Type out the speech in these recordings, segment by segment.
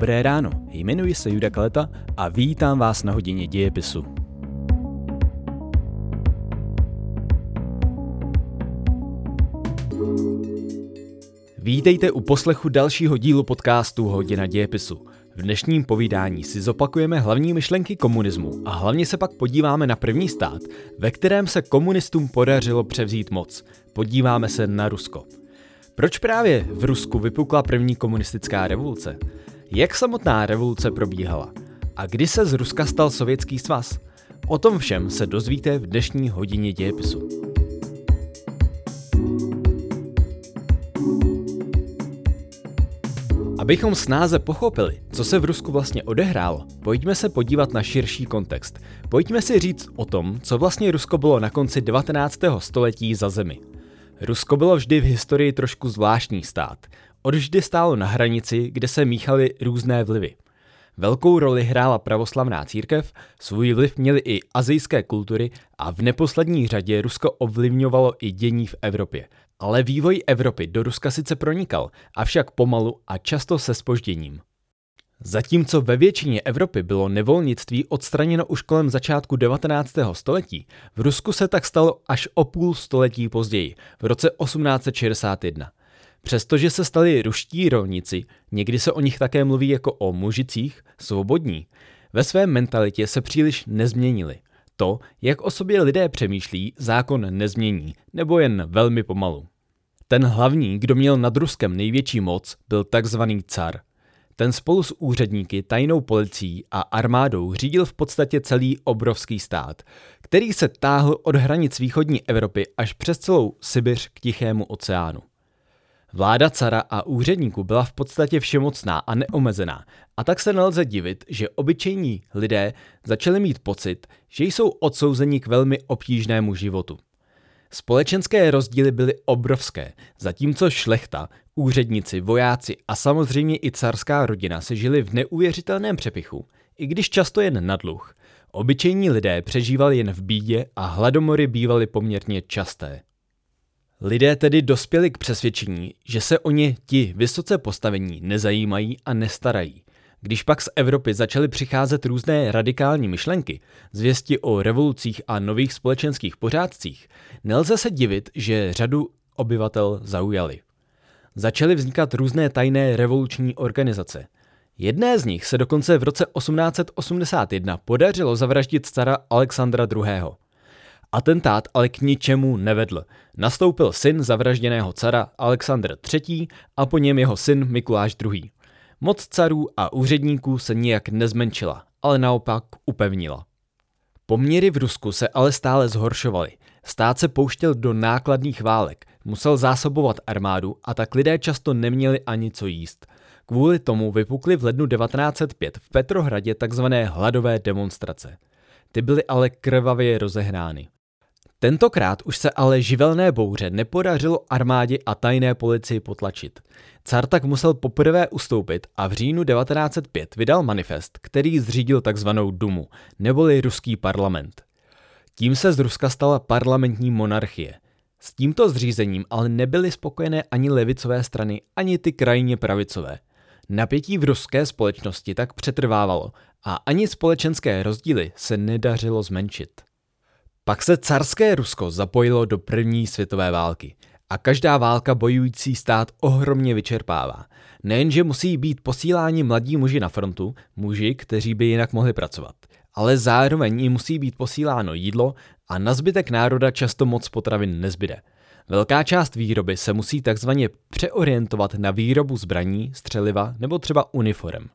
Dobré ráno, jmenuji se Juda Kaleta a vítám vás na hodině dějepisu. Vítejte u poslechu dalšího dílu podcastu Hodina dějepisu. V dnešním povídání si zopakujeme hlavní myšlenky komunismu a hlavně se pak podíváme na první stát, ve kterém se komunistům podařilo převzít moc. Podíváme se na Rusko. Proč právě v Rusku vypukla první komunistická revoluce? Jak samotná revoluce probíhala? A kdy se z Ruska stal Sovětský svaz? O tom všem se dozvíte v dnešní hodině dějepisu. Abychom snáze pochopili, co se v Rusku vlastně odehrálo, pojďme se podívat na širší kontext. Pojďme si říct o tom, co vlastně Rusko bylo na konci 19. století za zemi. Rusko bylo vždy v historii trošku zvláštní stát. Odvždy stálo na hranici, kde se míchaly různé vlivy. Velkou roli hrála pravoslavná církev, svůj vliv měly i azijské kultury a v neposlední řadě Rusko ovlivňovalo i dění v Evropě. Ale vývoj Evropy do Ruska sice pronikal, avšak pomalu a často se spožděním. Zatímco ve většině Evropy bylo nevolnictví odstraněno už kolem začátku 19. století, v Rusku se tak stalo až o půl století později, v roce 1861. Přestože se stali ruští rolníci, někdy se o nich také mluví jako o mužicích, svobodní, ve své mentalitě se příliš nezměnili. To, jak o sobě lidé přemýšlí, zákon nezmění, nebo jen velmi pomalu. Ten hlavní, kdo měl nad Ruskem největší moc, byl takzvaný car – ten spolu s úředníky, tajnou policií a armádou řídil v podstatě celý obrovský stát, který se táhl od hranic východní Evropy až přes celou Sibiř k Tichému oceánu. Vláda cara a úředníků byla v podstatě všemocná a neomezená, a tak se nelze divit, že obyčejní lidé začali mít pocit, že jsou odsouzeni k velmi obtížnému životu. Společenské rozdíly byly obrovské, zatímco šlechta, úředníci, vojáci a samozřejmě i carská rodina se žili v neuvěřitelném přepichu, i když často jen na dluh. Obyčejní lidé přežívali jen v bídě a hladomory bývaly poměrně časté. Lidé tedy dospěli k přesvědčení, že se o ně ti vysoce postavení nezajímají a nestarají. Když pak z Evropy začaly přicházet různé radikální myšlenky, zvěsti o revolucích a nových společenských pořádcích, nelze se divit, že řadu obyvatel zaujali. Začaly vznikat různé tajné revoluční organizace. Jedné z nich se dokonce v roce 1881 podařilo zavraždit cara Alexandra II. Atentát ale k ničemu nevedl. Nastoupil syn zavražděného cara Alexandr III. a po něm jeho syn Mikuláš II. Moc carů a úředníků se nijak nezmenšila, ale naopak upevnila. Poměry v Rusku se ale stále zhoršovaly. Stát se pouštěl do nákladných válek, musel zásobovat armádu a tak lidé často neměli ani co jíst. Kvůli tomu vypukly v lednu 1905 v Petrohradě tzv. hladové demonstrace. Ty byly ale krvavě rozehnány. Tentokrát už se ale živelné bouře nepodařilo armádě a tajné policii potlačit. Car tak musel poprvé ustoupit a v říjnu 1905 vydal manifest, který zřídil takzvanou Dumu, neboli ruský parlament. Tím se z Ruska stala parlamentní monarchie. S tímto zřízením ale nebyly spokojené ani levicové strany, ani ty krajně pravicové. Napětí v ruské společnosti tak přetrvávalo a ani společenské rozdíly se nedařilo zmenšit. Pak se carské Rusko zapojilo do první světové války a každá válka bojující stát ohromně vyčerpává. Nejenže musí být posíláni mladí muži na frontu, muži, kteří by jinak mohli pracovat, ale zároveň jim musí být posíláno jídlo a na zbytek národa často moc potravin nezbyde. Velká část výroby se musí takzvaně přeorientovat na výrobu zbraní, střeliva nebo třeba uniform.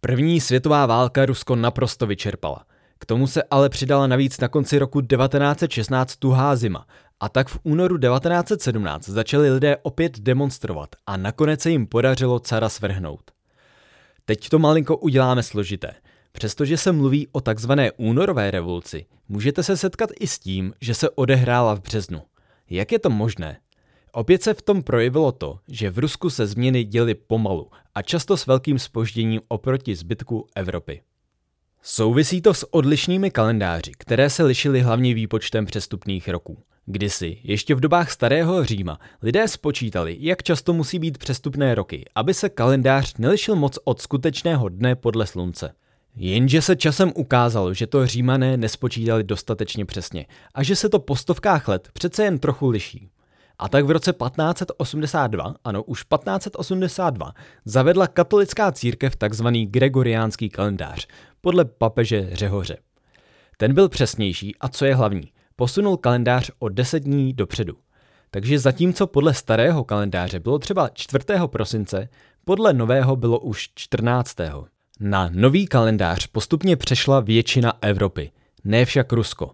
První světová válka Rusko naprosto vyčerpala. K tomu se ale přidala navíc na konci roku 1916 tuhá zima a tak v únoru 1917 začali lidé opět demonstrovat a nakonec se jim podařilo cara svrhnout. Teď to malinko uděláme složité. Přestože se mluví o takzvané únorové revoluci, můžete se setkat i s tím, že se odehrála v březnu. Jak je to možné? Opět se v tom projevilo to, že v Rusku se změny děly pomalu a často s velkým spožděním oproti zbytku Evropy. Souvisí to s odlišnými kalendáři, které se lišily hlavně výpočtem přestupných roků. Kdysi, ještě v dobách starého Říma, lidé spočítali, jak často musí být přestupné roky, aby se kalendář nelišil moc od skutečného dne podle slunce. Jenže se časem ukázalo, že to římané nespočítali dostatečně přesně a že se to po stovkách let přece jen trochu liší. A tak v roce 1582, ano už 1582, zavedla katolická církev takzvaný gregoriánský kalendář podle papeže Řehoře. Ten byl přesnější a co je hlavní, posunul kalendář o 10 dní dopředu. Takže zatímco podle starého kalendáře bylo třeba 4. prosince, podle nového bylo už 14. Na nový kalendář postupně přešla většina Evropy, ne však Rusko.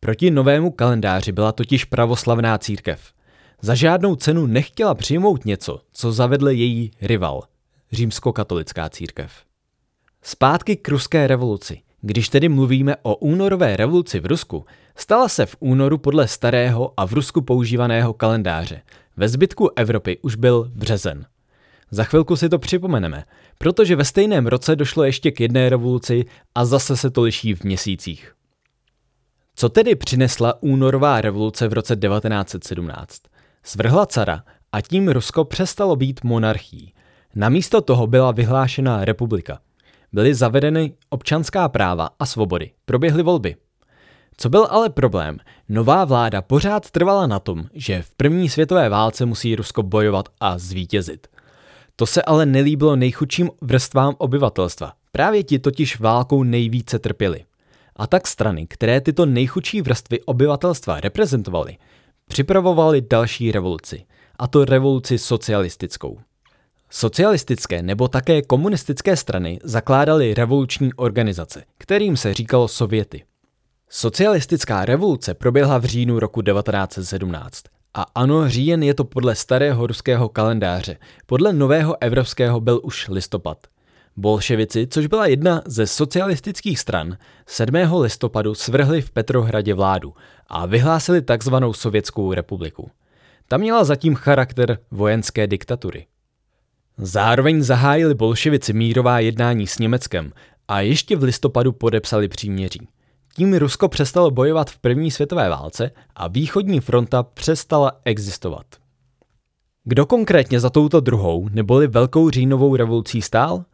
Proti novému kalendáři byla totiž pravoslavná církev. Za žádnou cenu nechtěla přijmout něco, co zavedl její rival, římskokatolická církev. Zpátky k ruské revoluci. Když tedy mluvíme o únorové revoluci v Rusku, stala se v únoru podle starého a v Rusku používaného kalendáře. Ve zbytku Evropy už byl březen. Za chvilku si to připomeneme, protože ve stejném roce došlo ještě k jedné revoluci a zase se to liší v měsících. Co tedy přinesla únorová revoluce v roce 1917? Svrhla cara a tím Rusko přestalo být monarchií. Namísto toho byla vyhlášena republika. Byly zavedeny občanská práva a svobody. Proběhly volby. Co byl ale problém, nová vláda pořád trvala na tom, že v první světové válce musí Rusko bojovat a zvítězit. To se ale nelíbilo nejchudším vrstvám obyvatelstva. Právě ti totiž válkou nejvíce trpěli. A tak strany, které tyto nejchudší vrstvy obyvatelstva reprezentovaly, připravovaly další revoluci, a to revoluci socialistickou. Socialistické nebo také komunistické strany zakládaly revoluční organizace, kterým se říkalo Sověty. Socialistická revoluce proběhla v říjnu roku 1917 a ano, říjen je to podle starého ruského kalendáře, podle nového evropského byl už listopad. Bolševici, což byla jedna ze socialistických stran, 7. listopadu svrhli v Petrohradě vládu a vyhlásili takzvanou Sovětskou republiku. Ta měla zatím charakter vojenské diktatury. Zároveň zahájili bolševici mírová jednání s Německem a ještě v listopadu podepsali příměří. Tím Rusko přestalo bojovat v první světové válce a východní fronta přestala existovat. Kdo konkrétně za touto druhou neboli Velkou říjnovou revolucí stál?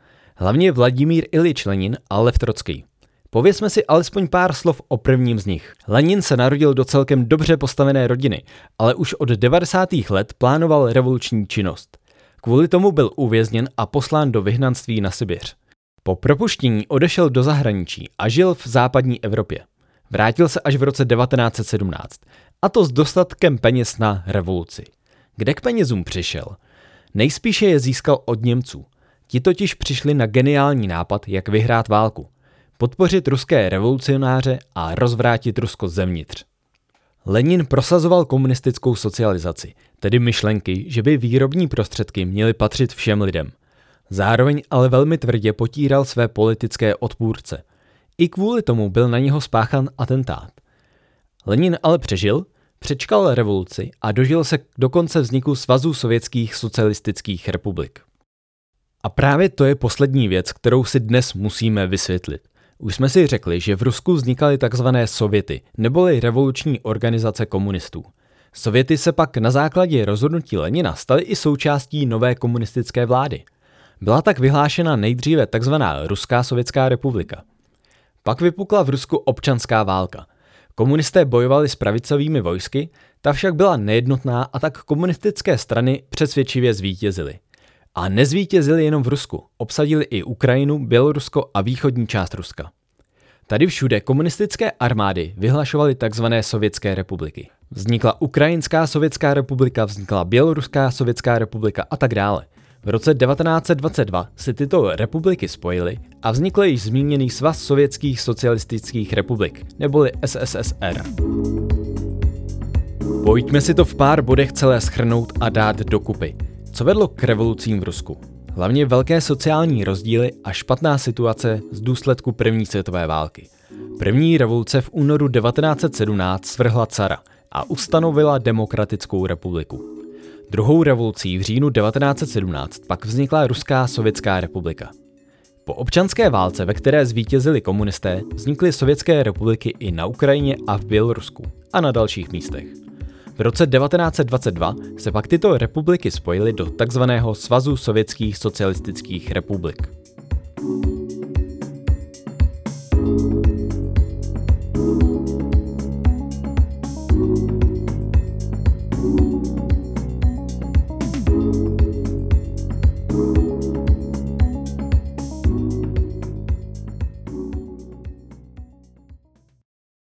Hlavně Vladimír Ilič Lenin a Lev Trocký. Povězme si alespoň pár slov o prvním z nich. Lenin se narodil do celkem dobře postavené rodiny, ale už od 90. let plánoval revoluční činnost. Kvůli tomu byl uvězněn a poslán do vyhnanství na Sibiř. Po propuštění odešel do zahraničí a žil v západní Evropě. Vrátil se až v roce 1917, a to s dostatkem peněz na revoluci. Kde k penězům přišel? Nejspíše je získal od Němců. Ti totiž přišli na geniální nápad, jak vyhrát válku. Podpořit ruské revolucionáře a rozvrátit Rusko zevnitř. Lenin prosazoval komunistickou socializaci, tedy myšlenky, že by výrobní prostředky měly patřit všem lidem – Zároveň ale velmi tvrdě potíral své politické odpůrce. I kvůli tomu byl na něho spáchan atentát. Lenin ale přežil, přečkal revoluci a dožil se do konce vzniku Svazu sovětských socialistických republik. A právě to je poslední věc, kterou si dnes musíme vysvětlit. Už jsme si řekli, že v Rusku vznikaly tzv. sověty, neboli revoluční organizace komunistů. Sověty se pak na základě rozhodnutí Lenina staly i součástí nové komunistické vlády. Byla tak vyhlášena nejdříve tzv. Ruská sovětská republika. Pak vypukla v Rusku občanská válka. Komunisté bojovali s pravicovými vojsky, ta však byla nejednotná a tak komunistické strany přesvědčivě zvítězily. A nezvítězili jenom v Rusku, obsadili i Ukrajinu, Bělorusko a východní část Ruska. Tady všude komunistické armády vyhlašovaly tzv. sovětské republiky. Vznikla Ukrajinská sovětská republika, vznikla Běloruská sovětská republika a tak dále. V roce 1922 se tyto republiky spojily a vznikl již zmíněný Svaz sovětských socialistických republik, neboli SSSR. Pojďme si to v pár bodech celé schrnout a dát dokupy. Co vedlo k revolucím v Rusku? Hlavně velké sociální rozdíly a špatná situace z důsledku první světové války. První revoluce v únoru 1917 svrhla cara a ustanovila demokratickou republiku. Druhou revolucí v říjnu 1917 pak vznikla Ruská sovětská republika. Po občanské válce, ve které zvítězili komunisté, vznikly sovětské republiky i na Ukrajině a v Bělorusku a na dalších místech. V roce 1922 se pak tyto republiky spojily do takzvaného Svazu sovětských socialistických republik.